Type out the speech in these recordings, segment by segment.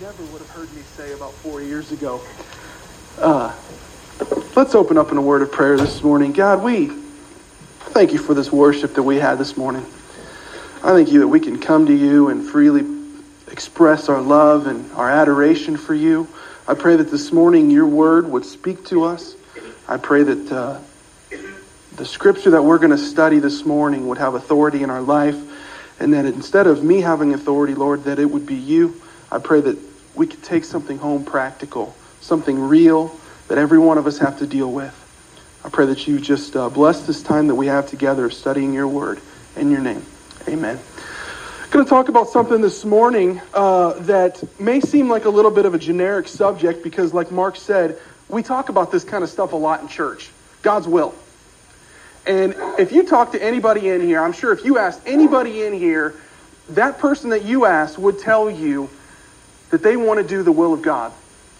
never would have heard me say about four years ago. Uh, let's open up in a word of prayer this morning. God, we thank you for this worship that we had this morning. I thank you that we can come to you and freely express our love and our adoration for you. I pray that this morning your word would speak to us. I pray that uh, the scripture that we're going to study this morning would have authority in our life, and that instead of me having authority, Lord, that it would be you. I pray that we could take something home practical, something real that every one of us have to deal with. I pray that you just uh, bless this time that we have together studying your word. In your name, amen. I'm going to talk about something this morning uh, that may seem like a little bit of a generic subject because, like Mark said, we talk about this kind of stuff a lot in church God's will. And if you talk to anybody in here, I'm sure if you asked anybody in here, that person that you asked would tell you that they want to do the will of God.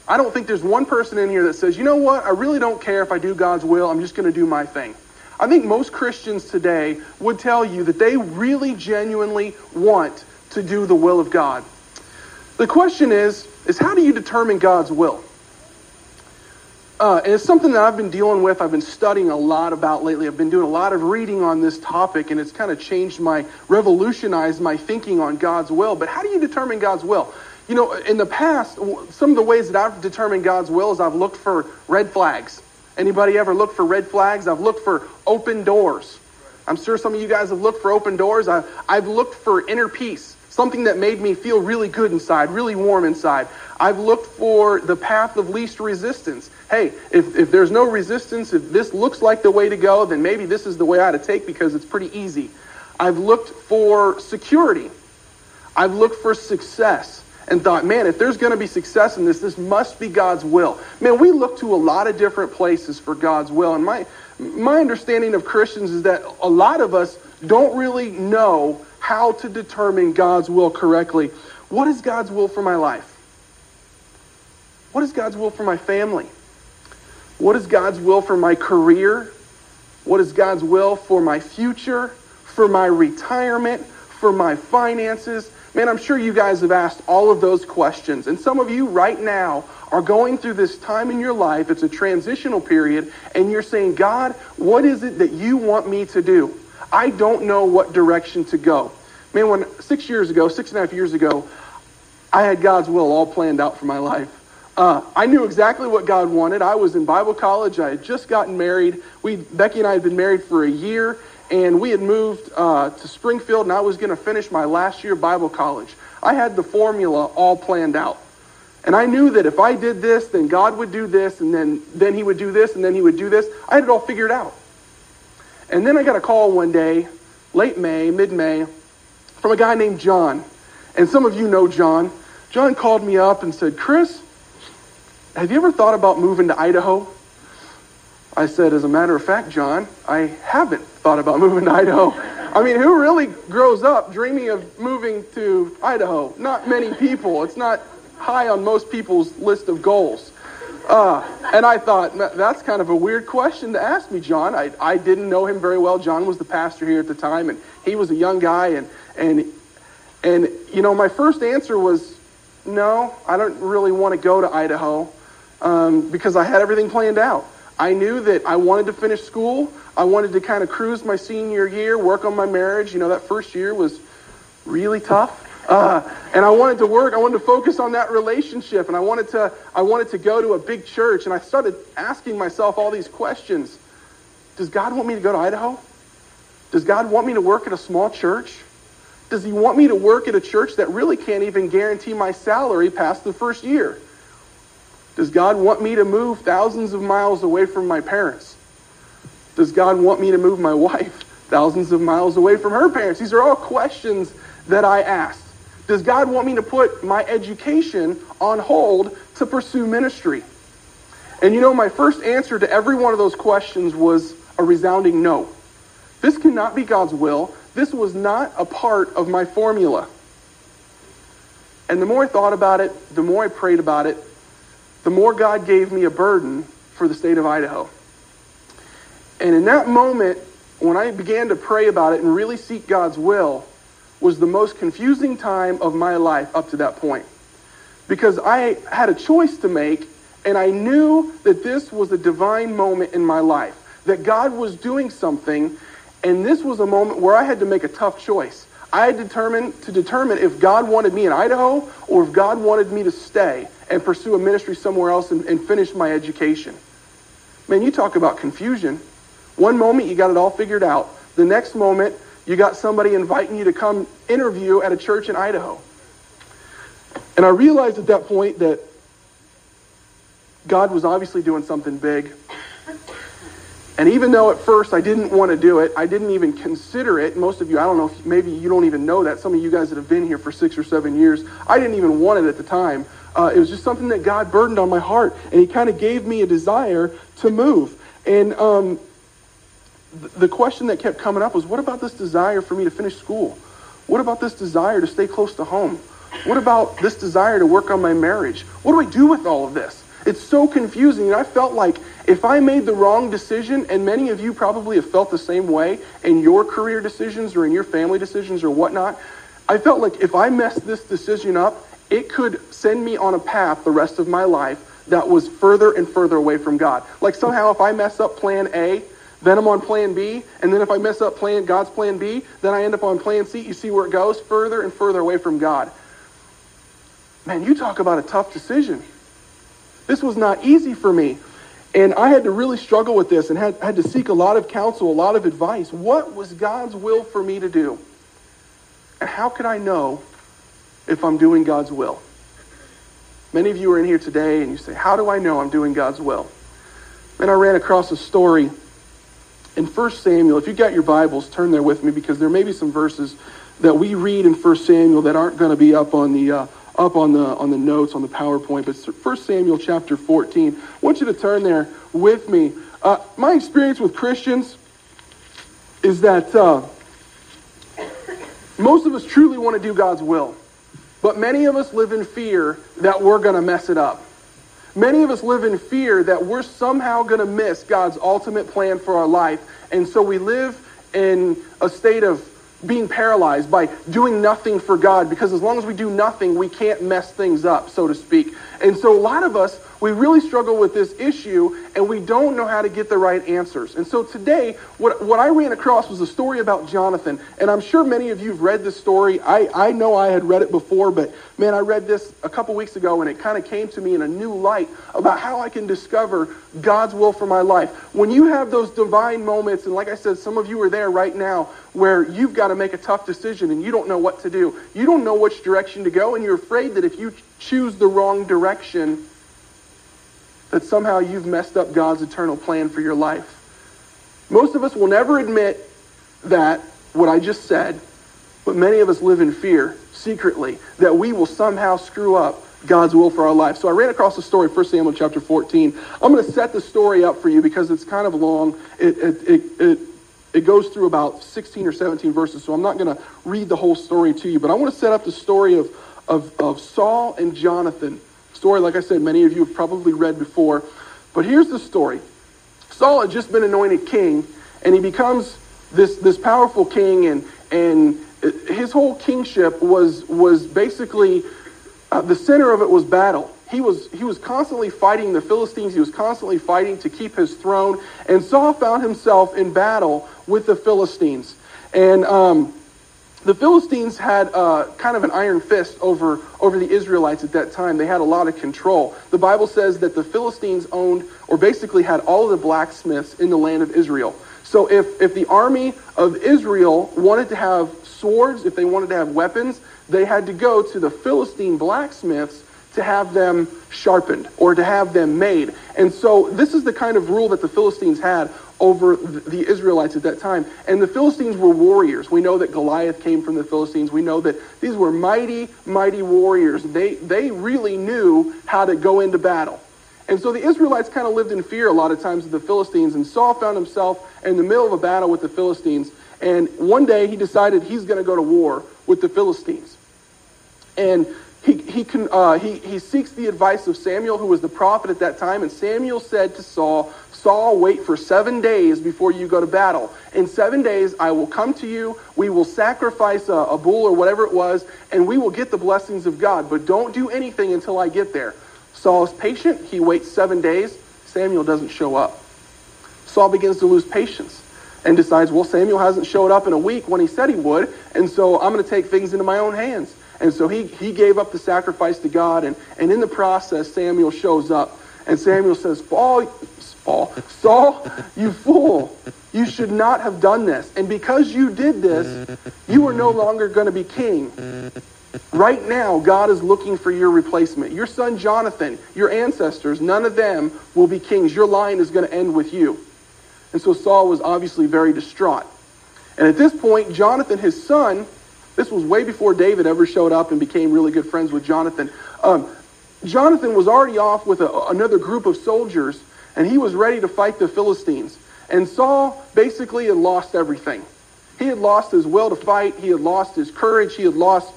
I don't think there's one person in here that says, you know what, I really don't care if I do God's will, I'm just going to do my thing. I think most Christians today would tell you that they really genuinely want to do the will of God. The question is, is how do you determine God's will? Uh, and it's something that I've been dealing with. I've been studying a lot about lately. I've been doing a lot of reading on this topic, and it's kind of changed my, revolutionized my thinking on God's will. But how do you determine God's will? You know, in the past, some of the ways that I've determined God's will is I've looked for red flags. Anybody ever looked for red flags? I've looked for open doors. I'm sure some of you guys have looked for open doors. I've, I've looked for inner peace, something that made me feel really good inside, really warm inside. I've looked for the path of least resistance. Hey, if, if there's no resistance, if this looks like the way to go, then maybe this is the way I ought to take because it's pretty easy. I've looked for security. I've looked for success and thought, man, if there's going to be success in this, this must be God's will. Man, we look to a lot of different places for God's will. And my, my understanding of Christians is that a lot of us don't really know how to determine God's will correctly. What is God's will for my life? What is God's will for my family? What is God's will for my career? What is God's will for my future, for my retirement, for my finances? Man, I'm sure you guys have asked all of those questions. And some of you right now are going through this time in your life. It's a transitional period. And you're saying, God, what is it that you want me to do? I don't know what direction to go. Man, when six years ago, six and a half years ago, I had God's will all planned out for my life. Uh, I knew exactly what God wanted. I was in Bible college. I had just gotten married. We, Becky and I had been married for a year, and we had moved uh, to Springfield, and I was going to finish my last year Bible college. I had the formula all planned out. And I knew that if I did this, then God would do this, and then, then he would do this, and then he would do this. I had it all figured out. And then I got a call one day, late May, mid-May, from a guy named John. And some of you know John. John called me up and said, Chris, have you ever thought about moving to Idaho? I said, as a matter of fact, John, I haven't thought about moving to Idaho. I mean, who really grows up dreaming of moving to Idaho? Not many people. It's not high on most people's list of goals. Uh, and I thought, that's kind of a weird question to ask me, John. I, I didn't know him very well. John was the pastor here at the time, and he was a young guy. And, and, and you know, my first answer was, no, I don't really want to go to Idaho um, because I had everything planned out. I knew that I wanted to finish school. I wanted to kind of cruise my senior year, work on my marriage. You know, that first year was really tough. Uh, and I wanted to work. I wanted to focus on that relationship, and I wanted to. I wanted to go to a big church, and I started asking myself all these questions: Does God want me to go to Idaho? Does God want me to work at a small church? Does He want me to work at a church that really can't even guarantee my salary past the first year? Does God want me to move thousands of miles away from my parents? Does God want me to move my wife thousands of miles away from her parents? These are all questions that I asked. Does God want me to put my education on hold to pursue ministry? And you know, my first answer to every one of those questions was a resounding no. This cannot be God's will. This was not a part of my formula. And the more I thought about it, the more I prayed about it, the more God gave me a burden for the state of Idaho. And in that moment, when I began to pray about it and really seek God's will, was the most confusing time of my life up to that point. because I had a choice to make, and I knew that this was a divine moment in my life, that God was doing something, and this was a moment where I had to make a tough choice. I had determined to determine if God wanted me in Idaho or if God wanted me to stay and pursue a ministry somewhere else and, and finish my education. Man, you talk about confusion. One moment you got it all figured out. The next moment you got somebody inviting you to come interview at a church in Idaho. And I realized at that point that God was obviously doing something big. And even though at first I didn't want to do it, I didn't even consider it. Most of you, I don't know, if maybe you don't even know that. Some of you guys that have been here for six or seven years, I didn't even want it at the time. Uh, it was just something that God burdened on my heart, and He kind of gave me a desire to move. And um, the question that kept coming up was, what about this desire for me to finish school? What about this desire to stay close to home? What about this desire to work on my marriage? What do I do with all of this? It's so confusing. And I felt like if I made the wrong decision, and many of you probably have felt the same way in your career decisions or in your family decisions or whatnot, I felt like if I messed this decision up, it could send me on a path the rest of my life that was further and further away from God. Like somehow if I mess up plan A, then I'm on plan B, and then if I mess up plan God's plan B, then I end up on plan C. You see where it goes? Further and further away from God. Man, you talk about a tough decision. This was not easy for me. And I had to really struggle with this and had, had to seek a lot of counsel, a lot of advice. What was God's will for me to do? And how could I know if I'm doing God's will? Many of you are in here today and you say, How do I know I'm doing God's will? And I ran across a story in 1 Samuel. If you got your Bibles, turn there with me because there may be some verses that we read in 1 Samuel that aren't going to be up on the uh, up on the on the notes on the PowerPoint. But 1 Samuel chapter 14. I want you to turn there with me. Uh, my experience with Christians is that uh, most of us truly want to do God's will, but many of us live in fear that we're going to mess it up. Many of us live in fear that we're somehow going to miss God's ultimate plan for our life, and so we live in a state of being paralyzed by doing nothing for God because as long as we do nothing, we can't mess things up, so to speak. And so a lot of us, we really struggle with this issue and we don't know how to get the right answers. And so today, what, what I ran across was a story about Jonathan. And I'm sure many of you have read this story. I, I know I had read it before, but man, I read this a couple weeks ago and it kind of came to me in a new light about how I can discover God's will for my life. When you have those divine moments, and like I said, some of you are there right now where you've got to make a tough decision and you don't know what to do. You don't know which direction to go, and you're afraid that if you choose the wrong direction, that somehow you've messed up God's eternal plan for your life. Most of us will never admit that, what I just said, but many of us live in fear secretly that we will somehow screw up God's will for our life. So I ran across the story, 1 Samuel chapter 14. I'm going to set the story up for you because it's kind of long. It, it, it, it, it goes through about 16 or 17 verses, so I'm not going to read the whole story to you. But I want to set up the story of, of, of Saul and Jonathan story, like I said, many of you have probably read before. But here's the story Saul had just been anointed king, and he becomes this, this powerful king, and, and his whole kingship was, was basically uh, the center of it was battle. He was, he was constantly fighting the Philistines. He was constantly fighting to keep his throne. And Saul found himself in battle with the Philistines. And um, the Philistines had uh, kind of an iron fist over, over the Israelites at that time. They had a lot of control. The Bible says that the Philistines owned, or basically had all of the blacksmiths in the land of Israel. So if, if the army of Israel wanted to have swords, if they wanted to have weapons, they had to go to the Philistine blacksmiths to have them sharpened or to have them made. And so this is the kind of rule that the Philistines had over the Israelites at that time. And the Philistines were warriors. We know that Goliath came from the Philistines. We know that these were mighty, mighty warriors. They, they really knew how to go into battle. And so the Israelites kind of lived in fear a lot of times of the Philistines. And Saul found himself in the middle of a battle with the Philistines. And one day he decided he's going to go to war with the Philistines. And he, he, can, uh, he, he seeks the advice of Samuel, who was the prophet at that time, and Samuel said to Saul, Saul, wait for seven days before you go to battle. In seven days, I will come to you. We will sacrifice a, a bull or whatever it was, and we will get the blessings of God. But don't do anything until I get there. Saul is patient. He waits seven days. Samuel doesn't show up. Saul begins to lose patience and decides, well, Samuel hasn't showed up in a week when he said he would, and so I'm going to take things into my own hands. And so he, he gave up the sacrifice to God, and, and in the process, Samuel shows up. And Samuel says, Saul, Saul, Saul, you fool, you should not have done this. And because you did this, you are no longer going to be king. Right now, God is looking for your replacement. Your son Jonathan, your ancestors, none of them will be kings. Your line is going to end with you. And so Saul was obviously very distraught. And at this point, Jonathan, his son, this was way before David ever showed up and became really good friends with Jonathan. Um, Jonathan was already off with a, another group of soldiers, and he was ready to fight the Philistines. And Saul basically had lost everything. He had lost his will to fight. He had lost his courage. He had lost,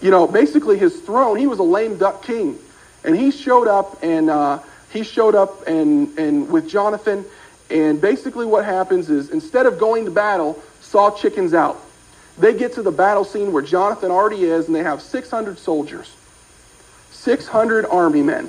you know, basically his throne. He was a lame duck king. And he showed up, and uh, he showed up and, and with Jonathan, and basically what happens is instead of going to battle, Saul chickens out. They get to the battle scene where Jonathan already is, and they have 600 soldiers, 600 army men.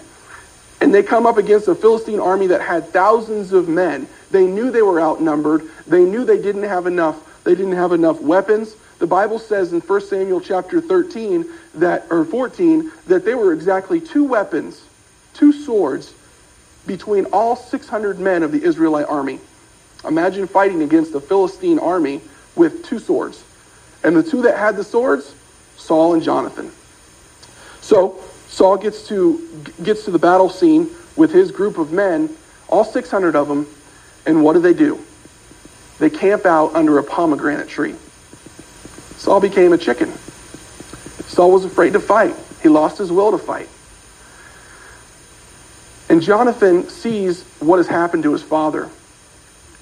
And they come up against a Philistine army that had thousands of men. They knew they were outnumbered. They knew they didn't have enough. They didn't have enough weapons. The Bible says in 1 Samuel chapter 13 that or 14 that they were exactly two weapons, two swords between all 600 men of the Israelite army. Imagine fighting against the Philistine army with two swords. And the two that had the swords, Saul and Jonathan. So Saul gets to gets to the battle scene with his group of men, all 600 of them, and what do they do? They camp out under a pomegranate tree. Saul became a chicken. Saul was afraid to fight. He lost his will to fight. And Jonathan sees what has happened to his father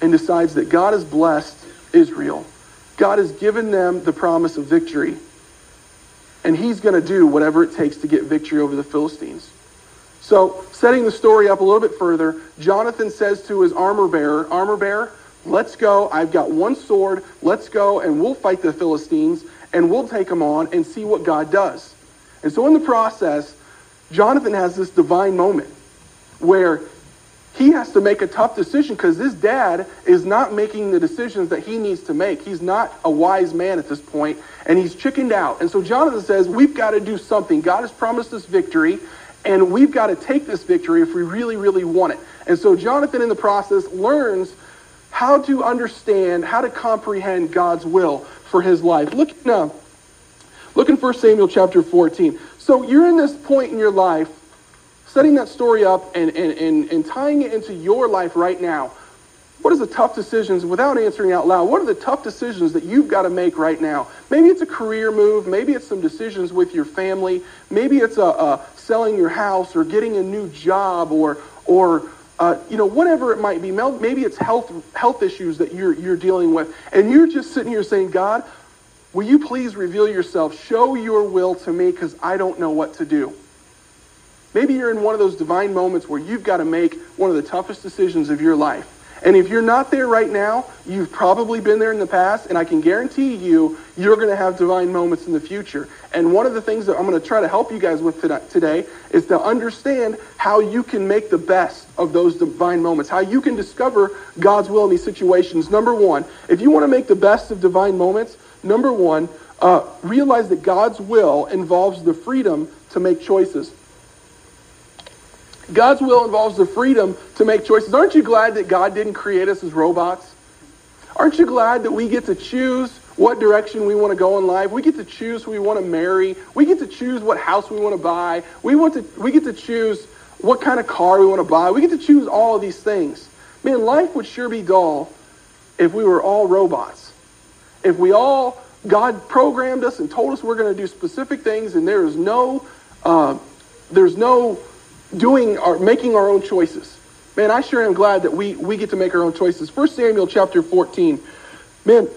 and decides that God has blessed Israel. God has given them the promise of victory. And he's going to do whatever it takes to get victory over the Philistines. So, setting the story up a little bit further, Jonathan says to his armor bearer, Armor bearer, let's go. I've got one sword. Let's go and we'll fight the Philistines and we'll take them on and see what God does. And so, in the process, Jonathan has this divine moment where he has to make a tough decision because this dad is not making the decisions that he needs to make. He's not a wise man at this point, and he's chickened out. And so Jonathan says, We've got to do something. God has promised us victory, and we've got to take this victory if we really, really want it. And so Jonathan, in the process, learns how to understand, how to comprehend God's will for his life. Look now. Look in 1 Samuel chapter 14. So you're in this point in your life setting that story up and, and, and, and tying it into your life right now, what are the tough decisions, without answering out loud, what are the tough decisions that you've got to make right now? Maybe it's a career move. Maybe it's some decisions with your family. Maybe it's a, a selling your house or getting a new job or, or uh, you know, whatever it might be. Maybe it's health, health issues that you're, you're dealing with. And you're just sitting here saying, God, will you please reveal yourself? Show your will to me because I don't know what to do. Maybe you're in one of those divine moments where you've got to make one of the toughest decisions of your life. And if you're not there right now, you've probably been there in the past, and I can guarantee you, you're going to have divine moments in the future. And one of the things that I'm going to try to help you guys with today is to understand how you can make the best of those divine moments, how you can discover God's will in these situations. Number one, if you want to make the best of divine moments, number one, uh, realize that God's will involves the freedom to make choices. God's will involves the freedom to make choices. Aren't you glad that God didn't create us as robots? Aren't you glad that we get to choose what direction we want to go in life? We get to choose who we want to marry. We get to choose what house we want to buy. We, want to, we get to choose what kind of car we want to buy. We get to choose all of these things. Man, life would sure be dull if we were all robots. If we all, God programmed us and told us we're going to do specific things and there is no, uh, there's no doing our, making our own choices. Man, I sure am glad that we, we get to make our own choices. 1 Samuel chapter 14. Man,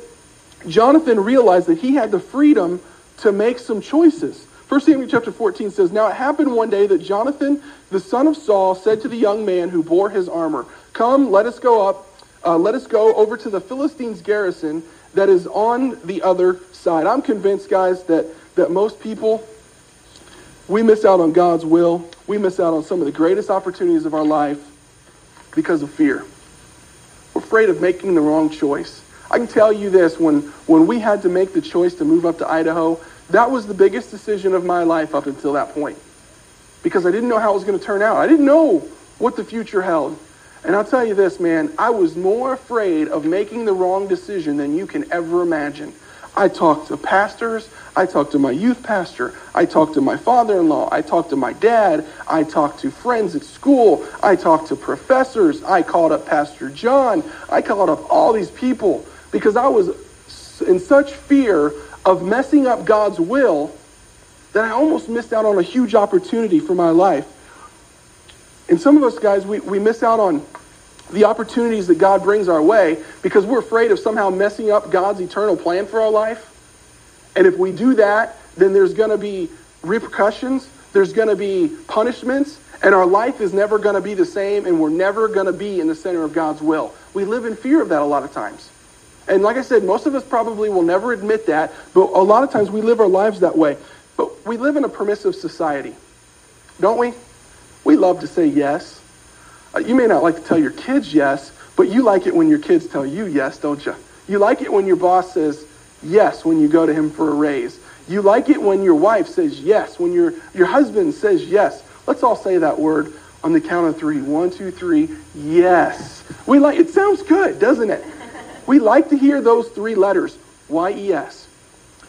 Jonathan realized that he had the freedom to make some choices. 1 Samuel chapter 14 says, Now it happened one day that Jonathan, the son of Saul, said to the young man who bore his armor, Come, let us go up, uh, let us go over to the Philistines' garrison that is on the other side. I'm convinced, guys, that, that most people, we miss out on God's will. We miss out on some of the greatest opportunities of our life because of fear. We're afraid of making the wrong choice. I can tell you this when, when we had to make the choice to move up to Idaho, that was the biggest decision of my life up until that point. Because I didn't know how it was going to turn out. I didn't know what the future held. And I'll tell you this, man, I was more afraid of making the wrong decision than you can ever imagine. I talked to pastors. I talked to my youth pastor. I talked to my father in law. I talked to my dad. I talked to friends at school. I talked to professors. I called up Pastor John. I called up all these people because I was in such fear of messing up God's will that I almost missed out on a huge opportunity for my life. And some of us guys, we, we miss out on the opportunities that God brings our way because we're afraid of somehow messing up God's eternal plan for our life. And if we do that, then there's going to be repercussions, there's going to be punishments, and our life is never going to be the same, and we're never going to be in the center of God's will. We live in fear of that a lot of times. And like I said, most of us probably will never admit that, but a lot of times we live our lives that way. But we live in a permissive society, don't we? We love to say yes. Uh, you may not like to tell your kids yes, but you like it when your kids tell you yes, don't you? You like it when your boss says yes when you go to him for a raise. You like it when your wife says yes, when your, your husband says yes. Let's all say that word on the count of three. One, two, three. Yes. We like it sounds good, doesn't it? We like to hear those three letters, Y-E-S.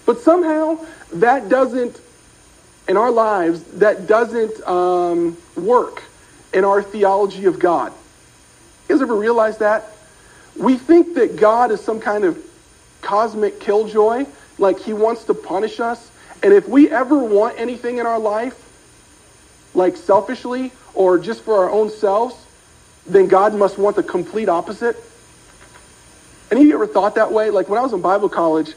But somehow that doesn't, in our lives, that doesn't um, work in our theology of God. You guys ever realize that? We think that God is some kind of cosmic killjoy, like he wants to punish us. And if we ever want anything in our life, like selfishly or just for our own selves, then God must want the complete opposite. Any of you ever thought that way? Like when I was in Bible college,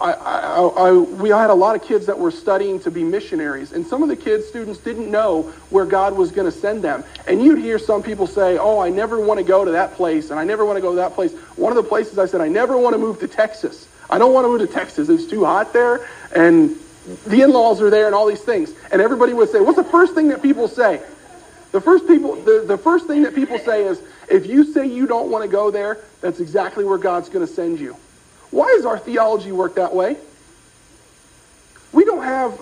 I, I, I, we had a lot of kids that were studying to be missionaries, and some of the kids, students, didn't know where God was going to send them. And you'd hear some people say, "Oh, I never want to go to that place, and I never want to go to that place." One of the places I said, "I never want to move to Texas. I don't want to move to Texas. It's too hot there, and the in-laws are there, and all these things." And everybody would say, "What's the first thing that people say?" The first people, the, the first thing that people say is, "If you say you don't want to go there, that's exactly where God's going to send you." Why does our theology work that way? We don't have,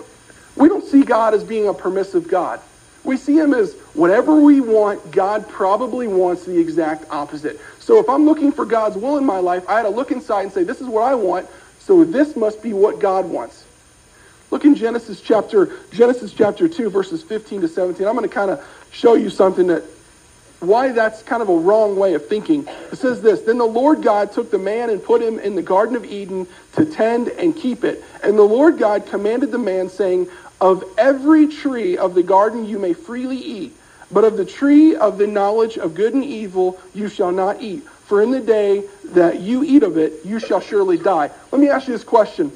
we don't see God as being a permissive God. We see him as whatever we want, God probably wants the exact opposite. So if I'm looking for God's will in my life, I had to look inside and say, this is what I want, so this must be what God wants. Look in Genesis chapter, Genesis chapter 2, verses 15 to 17. I'm going to kind of show you something that why that's kind of a wrong way of thinking. It says this Then the Lord God took the man and put him in the Garden of Eden to tend and keep it. And the Lord God commanded the man, saying, Of every tree of the garden you may freely eat, but of the tree of the knowledge of good and evil you shall not eat. For in the day that you eat of it, you shall surely die. Let me ask you this question.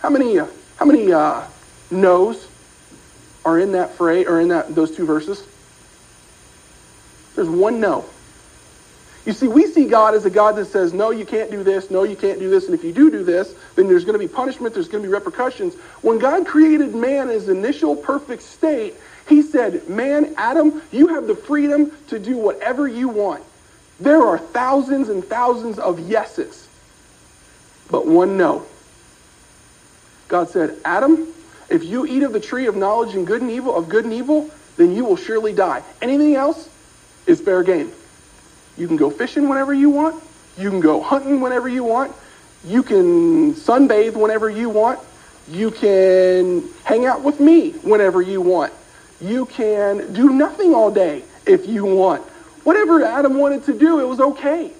How many, uh, how many uh, no's are in that phrase, or in that, those two verses? There's one no. You see, we see God as a God that says, no, you can't do this, no, you can't do this, and if you do do this, then there's going to be punishment, there's going to be repercussions. When God created man in his initial perfect state, he said, man, Adam, you have the freedom to do whatever you want. There are thousands and thousands of yeses, but one no. God said, Adam, if you eat of the tree of knowledge and good and evil, of good and evil, then you will surely die. Anything else? Is fair game. You can go fishing whenever you want. You can go hunting whenever you want. You can sunbathe whenever you want. You can hang out with me whenever you want. You can do nothing all day if you want. Whatever Adam wanted to do, it was okay.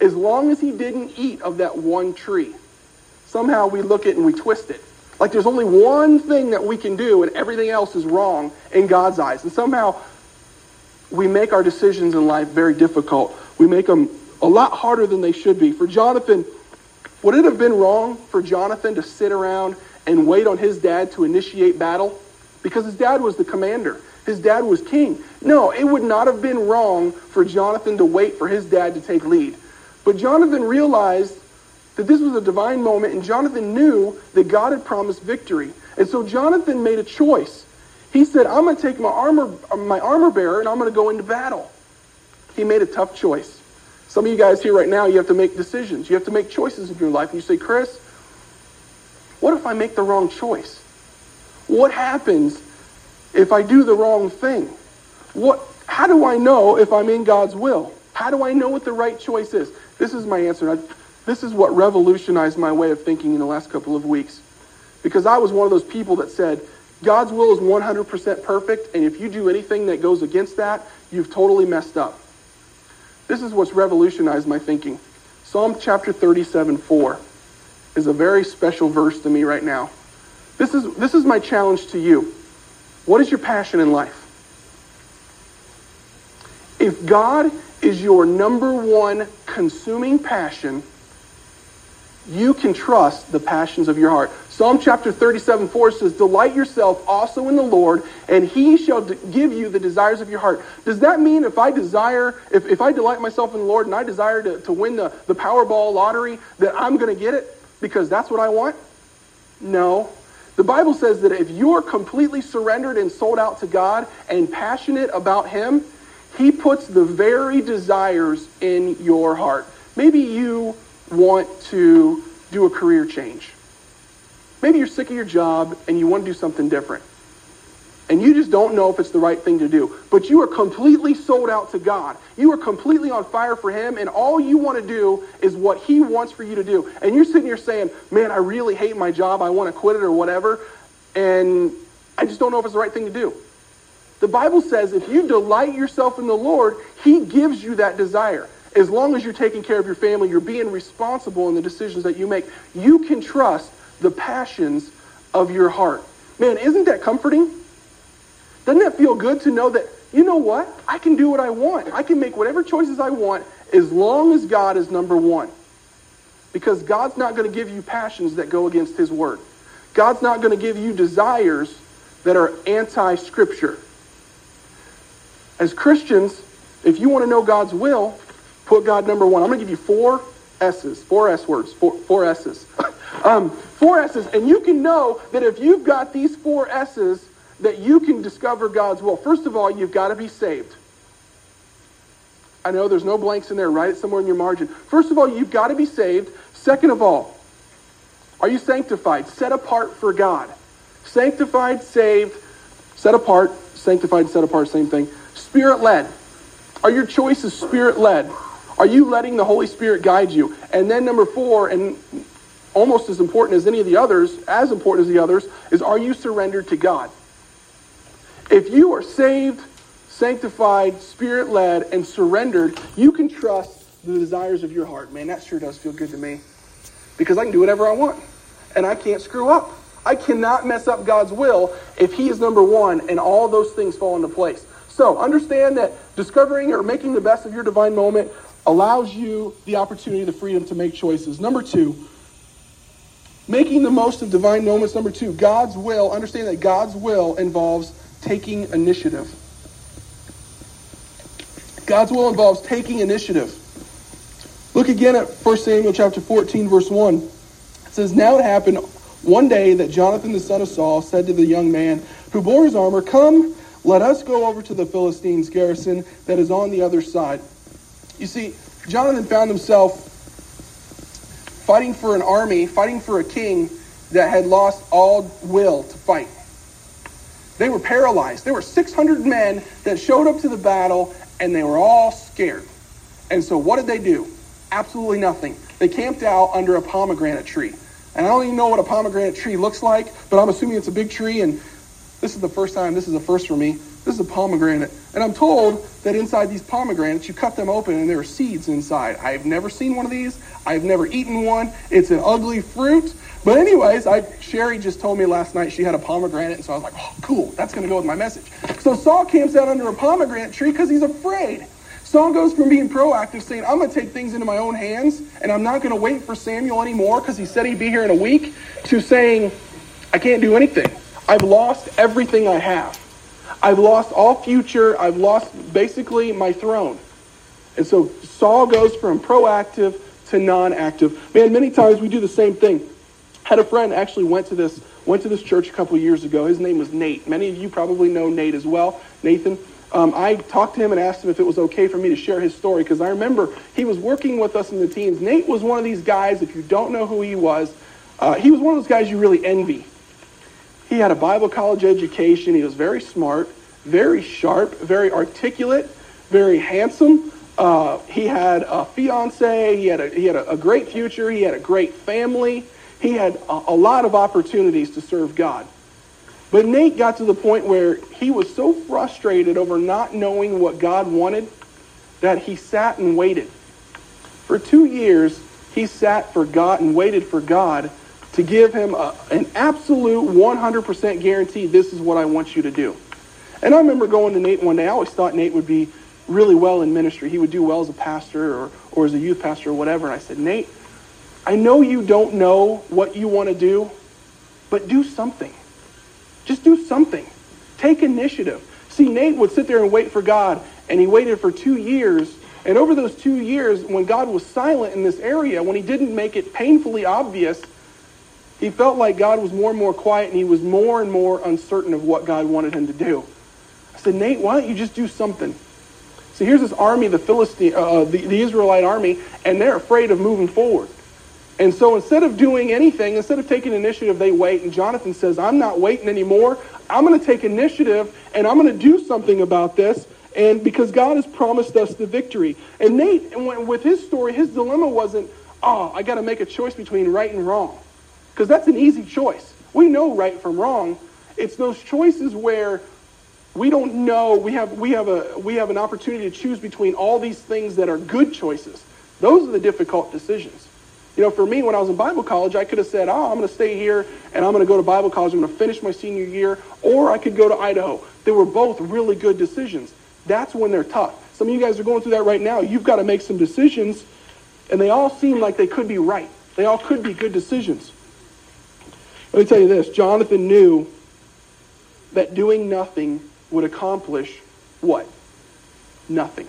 As long as he didn't eat of that one tree. Somehow we look at it and we twist it. Like there's only one thing that we can do and everything else is wrong in God's eyes. And somehow we make our decisions in life very difficult. We make them a lot harder than they should be. For Jonathan, would it have been wrong for Jonathan to sit around and wait on his dad to initiate battle? Because his dad was the commander. His dad was king. No, it would not have been wrong for Jonathan to wait for his dad to take lead. But Jonathan realized that this was a divine moment, and Jonathan knew that God had promised victory. And so Jonathan made a choice. He said, I'm going to take my armor, my armor bearer and I'm going to go into battle. He made a tough choice. Some of you guys here right now, you have to make decisions. You have to make choices in your life. And you say, Chris, what if I make the wrong choice? What happens if I do the wrong thing? What, how do I know if I'm in God's will? How do I know what the right choice is? This is my answer. I, this is what revolutionized my way of thinking in the last couple of weeks. Because I was one of those people that said, God's will is 100% perfect, and if you do anything that goes against that, you've totally messed up. This is what's revolutionized my thinking. Psalm chapter 37, 4 is a very special verse to me right now. This is, this is my challenge to you. What is your passion in life? If God is your number one consuming passion, you can trust the passions of your heart. Psalm chapter 37, 4 says, Delight yourself also in the Lord, and he shall give you the desires of your heart. Does that mean if I desire, if, if I delight myself in the Lord and I desire to, to win the, the Powerball lottery, that I'm going to get it because that's what I want? No. The Bible says that if you're completely surrendered and sold out to God and passionate about Him, He puts the very desires in your heart. Maybe you want to do a career change. Maybe you're sick of your job and you want to do something different. And you just don't know if it's the right thing to do. But you are completely sold out to God. You are completely on fire for Him, and all you want to do is what He wants for you to do. And you're sitting here saying, Man, I really hate my job. I want to quit it or whatever. And I just don't know if it's the right thing to do. The Bible says if you delight yourself in the Lord, He gives you that desire as long as you're taking care of your family, you're being responsible in the decisions that you make, you can trust the passions of your heart. Man, isn't that comforting? Doesn't that feel good to know that, you know what? I can do what I want. I can make whatever choices I want as long as God is number one. Because God's not going to give you passions that go against his word. God's not going to give you desires that are anti-scripture. As Christians, if you want to know God's will, Put God number one. I'm going to give you four S's, four S words, four, four S's. um, four S's. And you can know that if you've got these four S's, that you can discover God's will. First of all, you've got to be saved. I know there's no blanks in there. Write it somewhere in your margin. First of all, you've got to be saved. Second of all, are you sanctified? Set apart for God. Sanctified, saved, set apart, sanctified, set apart, same thing. Spirit led. Are your choices spirit led? Are you letting the Holy Spirit guide you? And then number four, and almost as important as any of the others, as important as the others, is are you surrendered to God? If you are saved, sanctified, spirit led, and surrendered, you can trust the desires of your heart. Man, that sure does feel good to me. Because I can do whatever I want. And I can't screw up. I cannot mess up God's will if He is number one and all those things fall into place. So understand that discovering or making the best of your divine moment allows you the opportunity, the freedom to make choices. Number two, making the most of divine moments. Number two, God's will. Understand that God's will involves taking initiative. God's will involves taking initiative. Look again at 1 Samuel chapter 14, verse 1. It says, Now it happened one day that Jonathan the son of Saul said to the young man who bore his armor, Come, let us go over to the Philistines' garrison that is on the other side. You see, Jonathan found himself fighting for an army, fighting for a king that had lost all will to fight. They were paralyzed. There were 600 men that showed up to the battle, and they were all scared. And so, what did they do? Absolutely nothing. They camped out under a pomegranate tree. And I don't even know what a pomegranate tree looks like, but I'm assuming it's a big tree. And this is the first time, this is a first for me. This is a pomegranate. And I'm told that inside these pomegranates, you cut them open and there are seeds inside. I've never seen one of these. I've never eaten one. It's an ugly fruit. But anyways, I, Sherry just told me last night she had a pomegranate, and so I was like, oh, cool, that's going to go with my message. So Saul camps out under a pomegranate tree because he's afraid. Saul goes from being proactive, saying, I'm going to take things into my own hands, and I'm not going to wait for Samuel anymore because he said he'd be here in a week, to saying, I can't do anything. I've lost everything I have. I've lost all future. I've lost basically my throne. And so Saul goes from proactive to non-active. Man, many times we do the same thing. Had a friend actually went to this went to this church a couple years ago. His name was Nate. Many of you probably know Nate as well. Nathan. Um, I talked to him and asked him if it was okay for me to share his story because I remember he was working with us in the teens. Nate was one of these guys. If you don't know who he was, uh, he was one of those guys you really envy. He had a Bible college education. He was very smart, very sharp, very articulate, very handsome. Uh, he had a fiance. He had a, he had a, a, great future. He had a great family. He had a, a lot of opportunities to serve God. But Nate got to the point where he was so frustrated over not knowing what God wanted that he sat and waited. For two years, he sat for God and waited for God to give him a, an absolute 100% guarantee this is what I want you to do. And I remember going to Nate one day. I always thought Nate would be really well in ministry. He would do well as a pastor or, or as a youth pastor or whatever. And I said, Nate, I know you don't know what you want to do, but do something. Just do something. Take initiative. See, Nate would sit there and wait for God, and he waited for two years. And over those two years, when God was silent in this area, when he didn't make it painfully obvious he felt like God was more and more quiet and he was more and more uncertain of what God wanted him to do. I said, Nate, why don't you just do something? So here's this army, the Philistine, uh, uh, the, the Israelite army, and they're afraid of moving forward. And so instead of doing anything, instead of taking initiative, they wait. And Jonathan says, I'm not waiting anymore. I'm going to take initiative and I'm going to do something about this. And because God has promised us the victory. And Nate, with his story, his dilemma wasn't, oh, I got to make a choice between right and wrong. Because that's an easy choice. We know right from wrong. It's those choices where we don't know, we have, we have, a, we have an opportunity to choose between all these things that are good choices. Those are the difficult decisions. You know, for me, when I was in Bible college, I could have said, oh, I'm going to stay here and I'm going to go to Bible college. I'm going to finish my senior year. Or I could go to Idaho. They were both really good decisions. That's when they're tough. Some of you guys are going through that right now. You've got to make some decisions, and they all seem like they could be right. They all could be good decisions. Let me tell you this Jonathan knew that doing nothing would accomplish what? Nothing.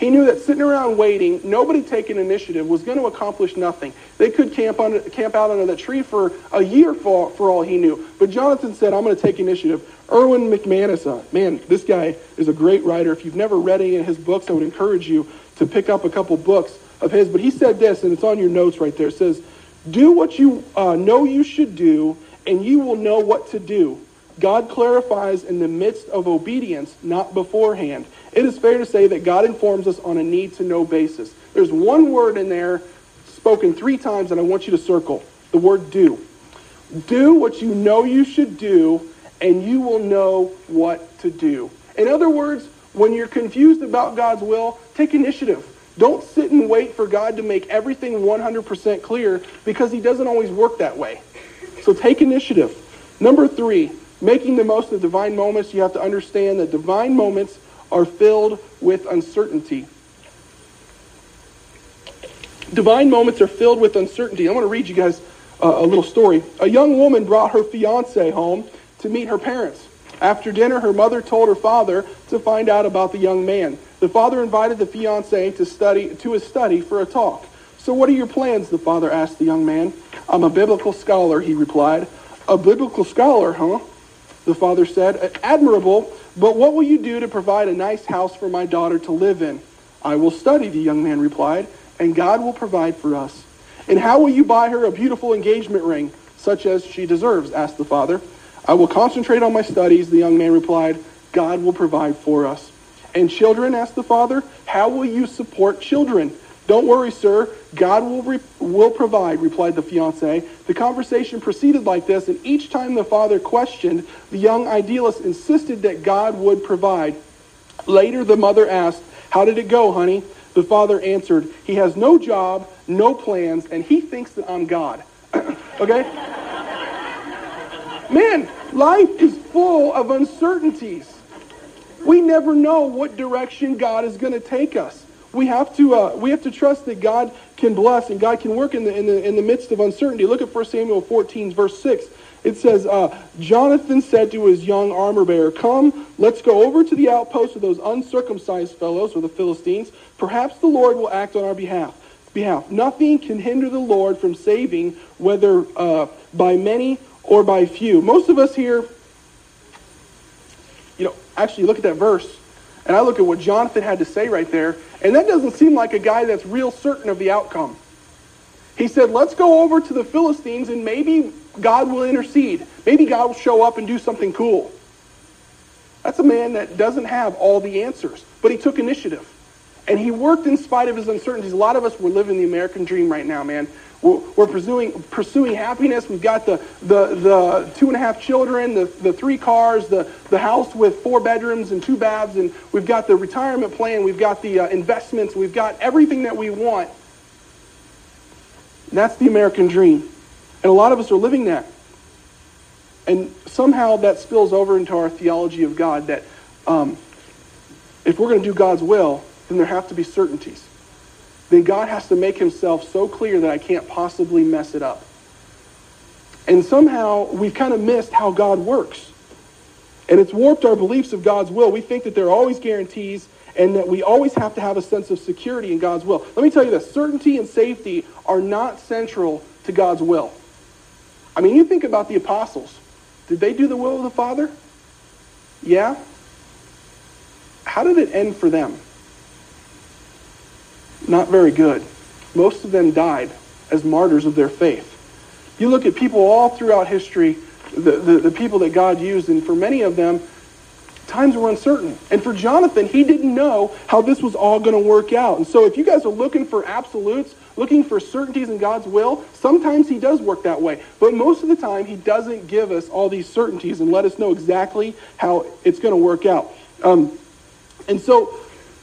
He knew that sitting around waiting, nobody taking initiative, was going to accomplish nothing. They could camp, under, camp out under that tree for a year for, for all he knew. But Jonathan said, I'm going to take initiative. Erwin McManus, uh, man, this guy is a great writer. If you've never read any of his books, I would encourage you to pick up a couple books of his. But he said this, and it's on your notes right there. It says, do what you uh, know you should do, and you will know what to do. God clarifies in the midst of obedience, not beforehand. It is fair to say that God informs us on a need to know basis. There's one word in there spoken three times and I want you to circle the word do. Do what you know you should do, and you will know what to do. In other words, when you're confused about God's will, take initiative. Don't sit and wait for God to make everything 100% clear because he doesn't always work that way. So take initiative. Number three, making the most of divine moments, you have to understand that divine moments are filled with uncertainty. Divine moments are filled with uncertainty. I want to read you guys a little story. A young woman brought her fiance home to meet her parents. After dinner, her mother told her father to find out about the young man. The father invited the fiancé to study to his study for a talk. So what are your plans? The father asked the young man. I'm a biblical scholar, he replied. A biblical scholar, huh? The father said. Admirable, but what will you do to provide a nice house for my daughter to live in? I will study, the young man replied, and God will provide for us. And how will you buy her a beautiful engagement ring, such as she deserves? asked the father. I will concentrate on my studies, the young man replied. God will provide for us. And children, asked the father, how will you support children? Don't worry, sir. God will, re- will provide, replied the fiance. The conversation proceeded like this, and each time the father questioned, the young idealist insisted that God would provide. Later, the mother asked, How did it go, honey? The father answered, He has no job, no plans, and he thinks that I'm God. okay? Man, life is full of uncertainties. We never know what direction God is going to take us. we have to uh, we have to trust that God can bless and God can work in the in the in the midst of uncertainty. Look at 1 Samuel 14, verse 6. It says, uh, Jonathan said to his young armor bearer, Come, let's go over to the outpost of those uncircumcised fellows, or the Philistines. Perhaps the Lord will act on our behalf. behalf. Nothing can hinder the Lord from saving, whether uh, by many or by few. Most of us here, actually look at that verse, and I look at what Jonathan had to say right there, and that doesn't seem like a guy that's real certain of the outcome. He said, Let's go over to the Philistines and maybe God will intercede. Maybe God will show up and do something cool. That's a man that doesn't have all the answers, but he took initiative. And he worked in spite of his uncertainties. A lot of us, we're living the American dream right now, man. We're, pursuing, pursuing happiness. We've got the, the, the two and a half children, the, the three cars, the, the house with four bedrooms and two baths, and we've got the retirement plan. We've got the uh, investments. We've got everything that we want. That's the American dream. And a lot of us are living that. And somehow that spills over into our theology of God that um, if we're going to do God's will, then there have to be certainties. Then God has to make himself so clear that I can't possibly mess it up. And somehow we've kind of missed how God works. And it's warped our beliefs of God's will. We think that there are always guarantees and that we always have to have a sense of security in God's will. Let me tell you this certainty and safety are not central to God's will. I mean, you think about the apostles. Did they do the will of the Father? Yeah. How did it end for them? Not very good. Most of them died as martyrs of their faith. You look at people all throughout history, the, the, the people that God used, and for many of them, times were uncertain. And for Jonathan, he didn't know how this was all going to work out. And so if you guys are looking for absolutes, looking for certainties in God's will, sometimes he does work that way. But most of the time, he doesn't give us all these certainties and let us know exactly how it's going to work out. Um, and so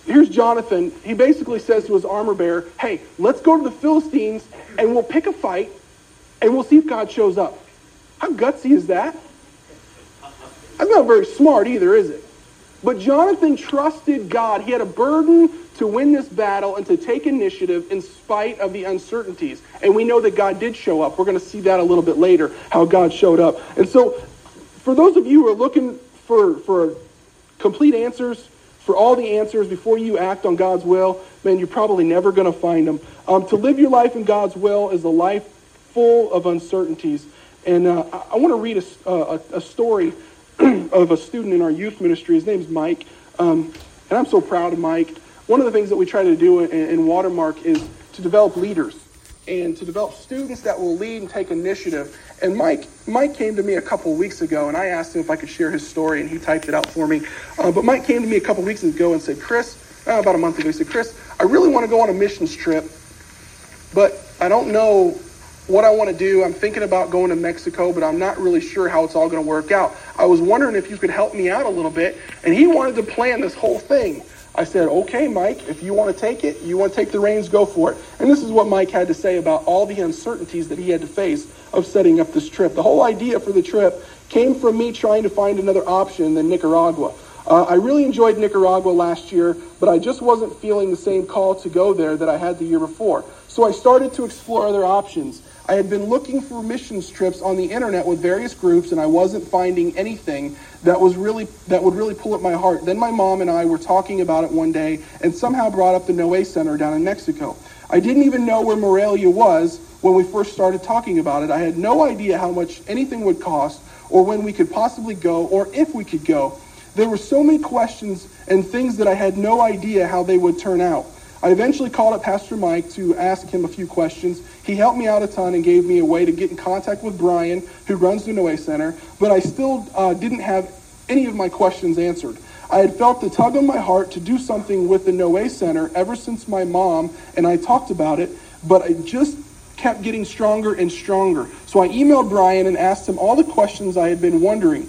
here's Jonathan. He basically says to his armor bearer, hey, let's go to the Philistines and we'll pick a fight and we'll see if God shows up. How gutsy is that? That's not very smart either, is it? But Jonathan trusted God. He had a burden to win this battle and to take initiative in spite of the uncertainties. And we know that God did show up. We're going to see that a little bit later, how God showed up. And so, for those of you who are looking for, for complete answers, for all the answers before you act on God's will, man, you're probably never going to find them. Um, to live your life in God's will is a life full of uncertainties. And uh, I, I want to read a, a, a story of a student in our youth ministry. His name's Mike. Um, and I'm so proud of Mike. One of the things that we try to do in, in Watermark is to develop leaders and to develop students that will lead and take initiative. And Mike, Mike came to me a couple weeks ago, and I asked him if I could share his story, and he typed it out for me. Uh, but Mike came to me a couple weeks ago and said, Chris, uh, about a month ago, he said, Chris, I really want to go on a missions trip, but I don't know what I want to do. I'm thinking about going to Mexico, but I'm not really sure how it's all going to work out. I was wondering if you could help me out a little bit. And he wanted to plan this whole thing. I said, okay, Mike, if you want to take it, you want to take the reins, go for it. And this is what Mike had to say about all the uncertainties that he had to face of setting up this trip. The whole idea for the trip came from me trying to find another option than Nicaragua. Uh, I really enjoyed Nicaragua last year, but I just wasn't feeling the same call to go there that I had the year before. So I started to explore other options. I had been looking for missions trips on the internet with various groups, and I wasn't finding anything that was really that would really pull at my heart. Then my mom and I were talking about it one day, and somehow brought up the Noe Center down in Mexico. I didn't even know where Morelia was when we first started talking about it. I had no idea how much anything would cost, or when we could possibly go, or if we could go. There were so many questions and things that I had no idea how they would turn out. I eventually called up Pastor Mike to ask him a few questions. He helped me out a ton and gave me a way to get in contact with Brian, who runs the Noe Center, but I still uh, didn't have any of my questions answered. I had felt the tug on my heart to do something with the Noe Center ever since my mom and I talked about it, but I just kept getting stronger and stronger. So I emailed Brian and asked him all the questions I had been wondering.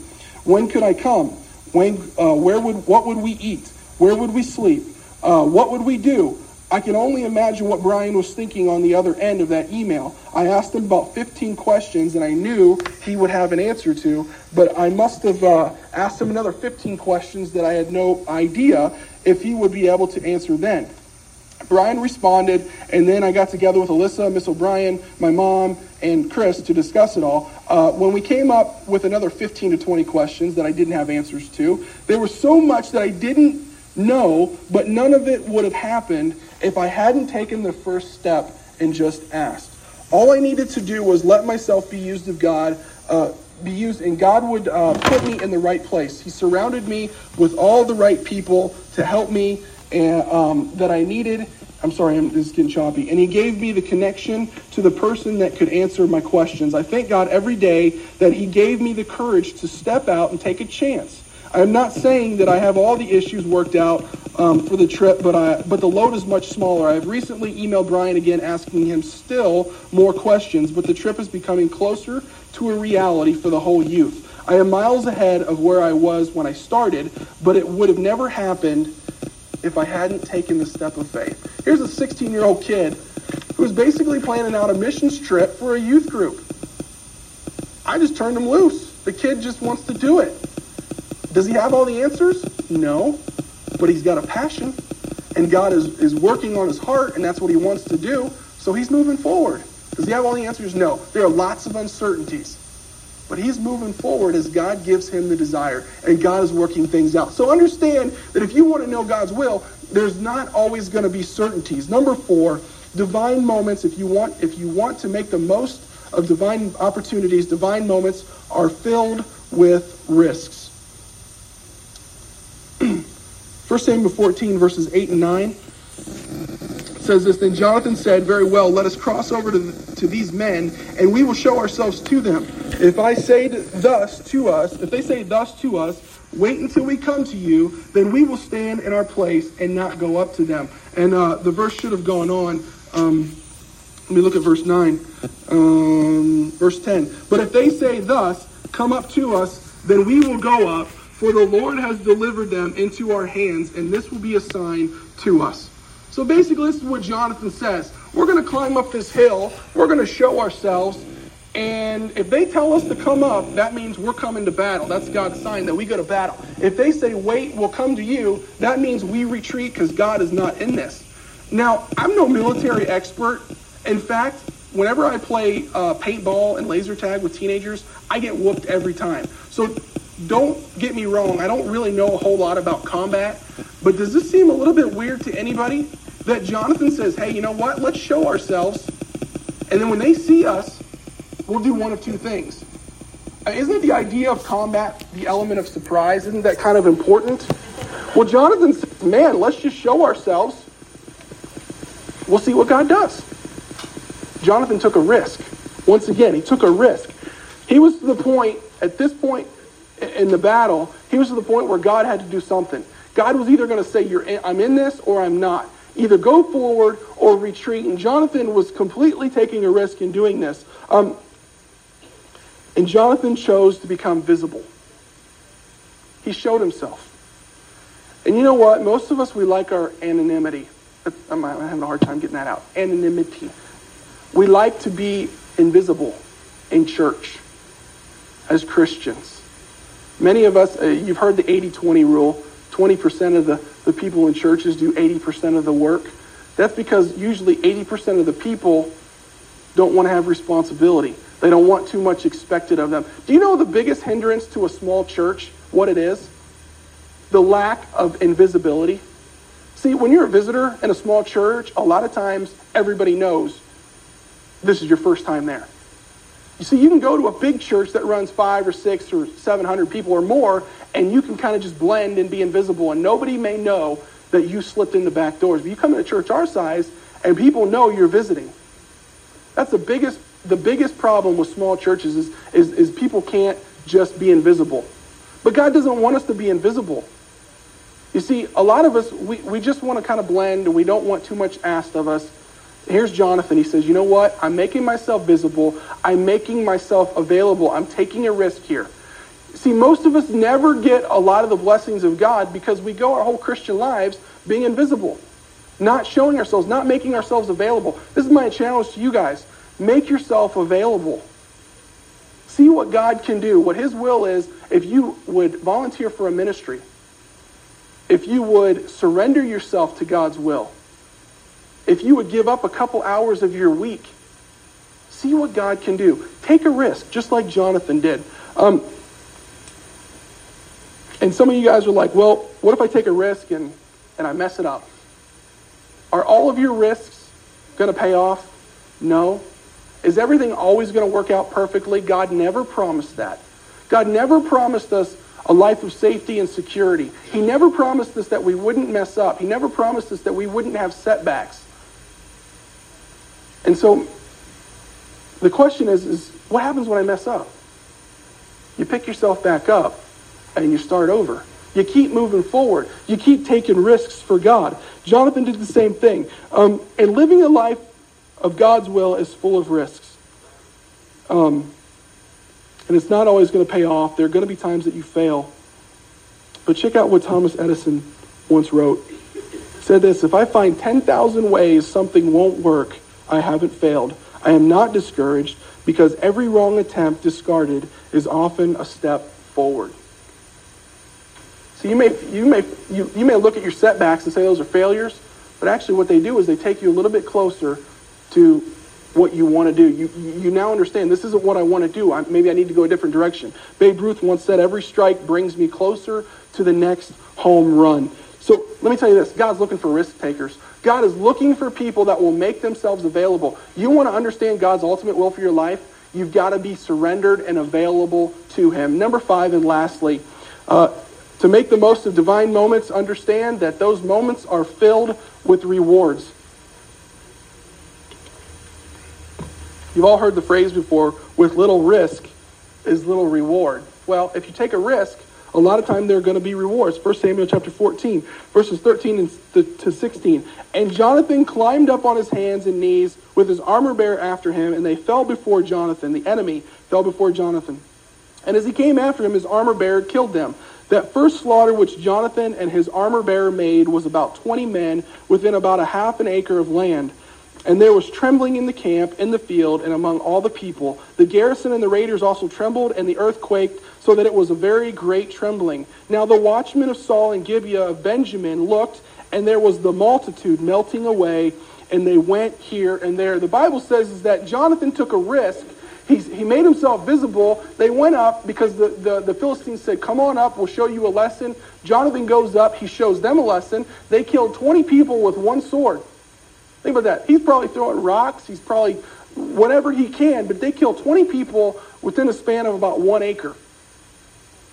When could I come? When, uh, where would, what would we eat? Where would we sleep? Uh, what would we do? I can only imagine what Brian was thinking on the other end of that email. I asked him about 15 questions and I knew he would have an answer to, but I must have uh, asked him another 15 questions that I had no idea if he would be able to answer then. Brian responded, and then I got together with Alyssa, Miss O'Brien, my mom, and Chris to discuss it all. Uh, when we came up with another 15 to 20 questions that I didn't have answers to, there was so much that I didn't know, but none of it would have happened if I hadn't taken the first step and just asked. All I needed to do was let myself be used of God, uh, be used, and God would uh, put me in the right place. He surrounded me with all the right people to help me and, um, that I needed. I'm sorry, I'm just getting choppy. And he gave me the connection to the person that could answer my questions. I thank God every day that he gave me the courage to step out and take a chance. I'm not saying that I have all the issues worked out um, for the trip, but I but the load is much smaller. I've recently emailed Brian again asking him still more questions, but the trip is becoming closer to a reality for the whole youth. I am miles ahead of where I was when I started, but it would have never happened if I hadn't taken the step of faith. Here's a 16 year old kid who's basically planning out a missions trip for a youth group. I just turned him loose. The kid just wants to do it. Does he have all the answers? No. But he's got a passion, and God is, is working on his heart, and that's what he wants to do. So he's moving forward. Does he have all the answers? No. There are lots of uncertainties. But he's moving forward as God gives him the desire, and God is working things out. So understand that if you want to know God's will, there's not always going to be certainties. Number four, divine moments. If you want, if you want to make the most of divine opportunities, divine moments are filled with risks. 1 Samuel 14, verses 8 and 9 says this Then Jonathan said, Very well, let us cross over to, the, to these men, and we will show ourselves to them. If I say thus to us, if they say thus to us, wait until we come to you, then we will stand in our place and not go up to them. And uh, the verse should have gone on. Um, let me look at verse 9. Um, verse 10. But if they say thus, come up to us, then we will go up for the Lord has delivered them into our hands, and this will be a sign to us. So basically, this is what Jonathan says. We're going to climb up this hill, we're going to show ourselves, and if they tell us to come up, that means we're coming to battle. That's God's sign that we go to battle. If they say, wait, we'll come to you, that means we retreat because God is not in this. Now, I'm no military expert. In fact, whenever I play uh, paintball and laser tag with teenagers, I get whooped every time. So don't get me wrong, I don't really know a whole lot about combat, but does this seem a little bit weird to anybody? That Jonathan says, hey, you know what? Let's show ourselves. And then when they see us, we'll do one of two things. Uh, isn't the idea of combat the element of surprise? Isn't that kind of important? Well, Jonathan says, man, let's just show ourselves. We'll see what God does. Jonathan took a risk. Once again, he took a risk. He was to the point, at this point, in the battle, he was to the point where God had to do something. God was either going to say, in, I'm in this or I'm not. Either go forward or retreat. And Jonathan was completely taking a risk in doing this. Um, and Jonathan chose to become visible. He showed himself. And you know what? Most of us, we like our anonymity. I'm having a hard time getting that out. Anonymity. We like to be invisible in church as Christians. Many of us, uh, you've heard the 80 20 rule 20% of the, the people in churches do 80% of the work. That's because usually 80% of the people don't want to have responsibility. They don't want too much expected of them. Do you know the biggest hindrance to a small church, what it is? The lack of invisibility. See, when you're a visitor in a small church, a lot of times everybody knows this is your first time there. You see, you can go to a big church that runs five or six or 700 people or more, and you can kind of just blend and be invisible, and nobody may know that you slipped in the back doors. But you come to a church our size, and people know you're visiting. That's the biggest, the biggest problem with small churches is, is, is people can't just be invisible. But God doesn't want us to be invisible. You see, a lot of us, we, we just want to kind of blend, and we don't want too much asked of us. Here's Jonathan. He says, You know what? I'm making myself visible. I'm making myself available. I'm taking a risk here. See, most of us never get a lot of the blessings of God because we go our whole Christian lives being invisible, not showing ourselves, not making ourselves available. This is my challenge to you guys. Make yourself available. See what God can do, what His will is if you would volunteer for a ministry, if you would surrender yourself to God's will if you would give up a couple hours of your week, see what God can do. Take a risk, just like Jonathan did. Um, and some of you guys are like, well, what if I take a risk and, and I mess it up? Are all of your risks going to pay off? No. Is everything always going to work out perfectly? God never promised that. God never promised us a life of safety and security. He never promised us that we wouldn't mess up. He never promised us that we wouldn't have setbacks. And so the question is, is what happens when I mess up? You pick yourself back up and you start over. You keep moving forward. You keep taking risks for God. Jonathan did the same thing. Um, and living a life of God's will is full of risks. Um, and it's not always going to pay off. There are going to be times that you fail. But check out what Thomas Edison once wrote. He said this If I find 10,000 ways something won't work, I haven't failed. I am not discouraged because every wrong attempt discarded is often a step forward. So you may, you may, you, you may look at your setbacks and say those are failures, but actually what they do is they take you a little bit closer to what you want to do. You, you now understand this isn't what I want to do. I, maybe I need to go a different direction. Babe Ruth once said, every strike brings me closer to the next home run. So let me tell you this. God's looking for risk takers. God is looking for people that will make themselves available. You want to understand God's ultimate will for your life? You've got to be surrendered and available to him. Number five, and lastly, uh, to make the most of divine moments, understand that those moments are filled with rewards. You've all heard the phrase before, with little risk is little reward. Well, if you take a risk, a lot of time there are going to be rewards. 1 Samuel chapter 14, verses 13 to 16. And Jonathan climbed up on his hands and knees with his armor bearer after him, and they fell before Jonathan. The enemy fell before Jonathan. And as he came after him, his armor bearer killed them. That first slaughter which Jonathan and his armor bearer made was about 20 men within about a half an acre of land. And there was trembling in the camp, in the field, and among all the people. The garrison and the raiders also trembled, and the earth quaked, so that it was a very great trembling. Now the watchmen of Saul and Gibeah of Benjamin looked, and there was the multitude melting away, and they went here and there. The Bible says is that Jonathan took a risk He's, he made himself visible. They went up because the, the, the Philistines said, Come on up, we'll show you a lesson. Jonathan goes up, he shows them a lesson. They killed 20 people with one sword. Think about that. He's probably throwing rocks, he's probably whatever he can, but they killed 20 people within a span of about one acre.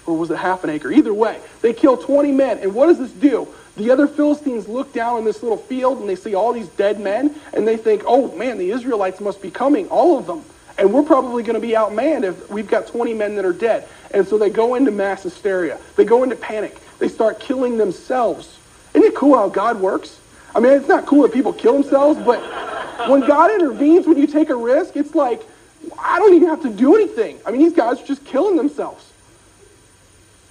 Or was it half an acre? Either way, they kill 20 men. And what does this do? The other Philistines look down in this little field and they see all these dead men and they think, oh man, the Israelites must be coming, all of them. And we're probably going to be outmanned if we've got 20 men that are dead. And so they go into mass hysteria. They go into panic. They start killing themselves. Isn't it cool how God works? I mean, it's not cool that people kill themselves, but when God intervenes when you take a risk, it's like, I don't even have to do anything. I mean, these guys are just killing themselves.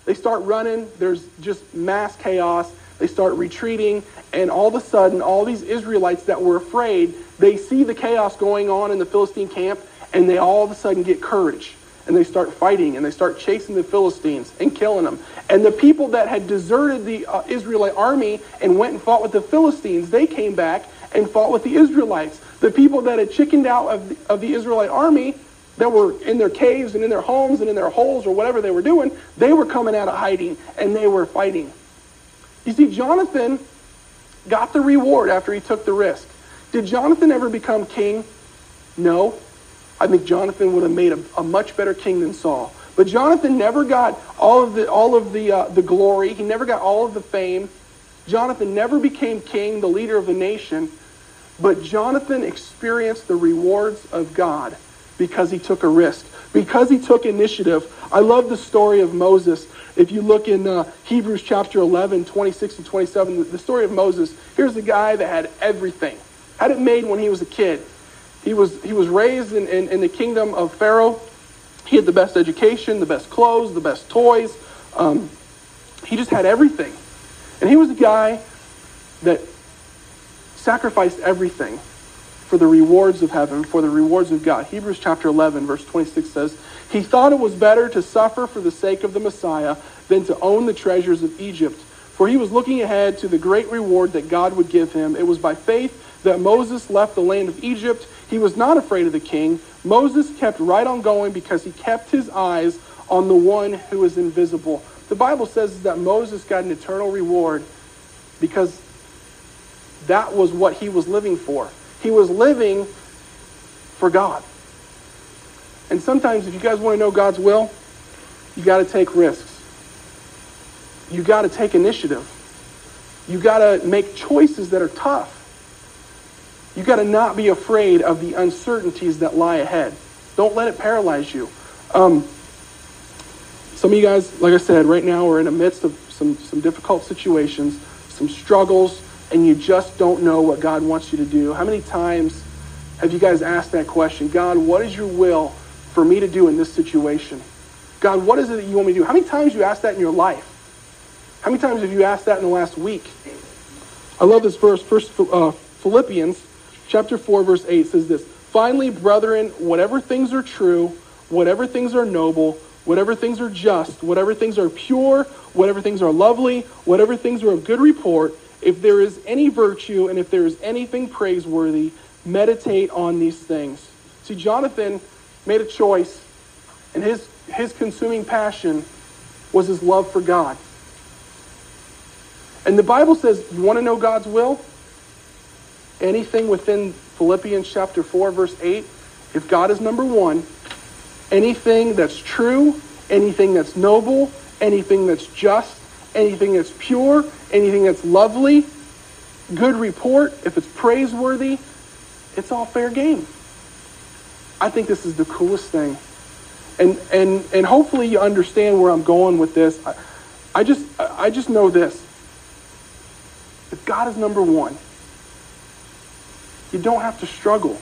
They start running. There's just mass chaos. They start retreating. And all of a sudden, all these Israelites that were afraid, they see the chaos going on in the Philistine camp and they all of a sudden get courage and they start fighting and they start chasing the Philistines and killing them. And the people that had deserted the uh, Israelite army and went and fought with the Philistines, they came back and fought with the Israelites. The people that had chickened out of the, of the Israelite army that were in their caves and in their homes and in their holes or whatever they were doing, they were coming out of hiding and they were fighting. You see, Jonathan got the reward after he took the risk. Did Jonathan ever become king? No. I think Jonathan would have made a, a much better king than Saul. But Jonathan never got all of the all of the uh, the glory. He never got all of the fame. Jonathan never became king, the leader of the nation. But Jonathan experienced the rewards of God because he took a risk, because he took initiative. I love the story of Moses. If you look in uh, Hebrews chapter 11, 26 and 27, the story of Moses, here's a guy that had everything. Had it made when he was a kid. He was, he was raised in, in, in the kingdom of Pharaoh. He had the best education, the best clothes, the best toys. Um, he just had everything. And he was a guy that sacrificed everything for the rewards of heaven, for the rewards of God. Hebrews chapter 11, verse 26 says, He thought it was better to suffer for the sake of the Messiah than to own the treasures of Egypt. For he was looking ahead to the great reward that God would give him. It was by faith that Moses left the land of Egypt. He was not afraid of the king. Moses kept right on going because he kept his eyes on the one who is invisible. The Bible says that Moses got an eternal reward because that was what he was living for. He was living for God. And sometimes, if you guys want to know God's will, you got to take risks. You got to take initiative. You got to make choices that are tough. You got to not be afraid of the uncertainties that lie ahead. Don't let it paralyze you. Um, some of you guys, like I said, right now are in the midst of some, some difficult situations, some struggles, and you just don't know what God wants you to do. How many times have you guys asked that question? God, what is your will for me to do in this situation? God, what is it that you want me to do? How many times have you asked that in your life? How many times have you asked that in the last week? I love this verse. First, uh, Philippians chapter 4, verse 8 says this Finally, brethren, whatever things are true, whatever things are noble, whatever things are just, whatever things are pure, whatever things are lovely, whatever things are of good report, if there is any virtue and if there is anything praiseworthy, meditate on these things. See, Jonathan made a choice, and his, his consuming passion was his love for God. And the Bible says, you want to know God's will? anything within Philippians chapter 4, verse 8, if God is number one, anything that's true, anything that's noble, anything that's just, anything that's pure, anything that's lovely, good report, if it's praiseworthy, it's all fair game. I think this is the coolest thing. And and and hopefully you understand where I'm going with this. I, I just I just know this. If God is number one, you don't have to struggle.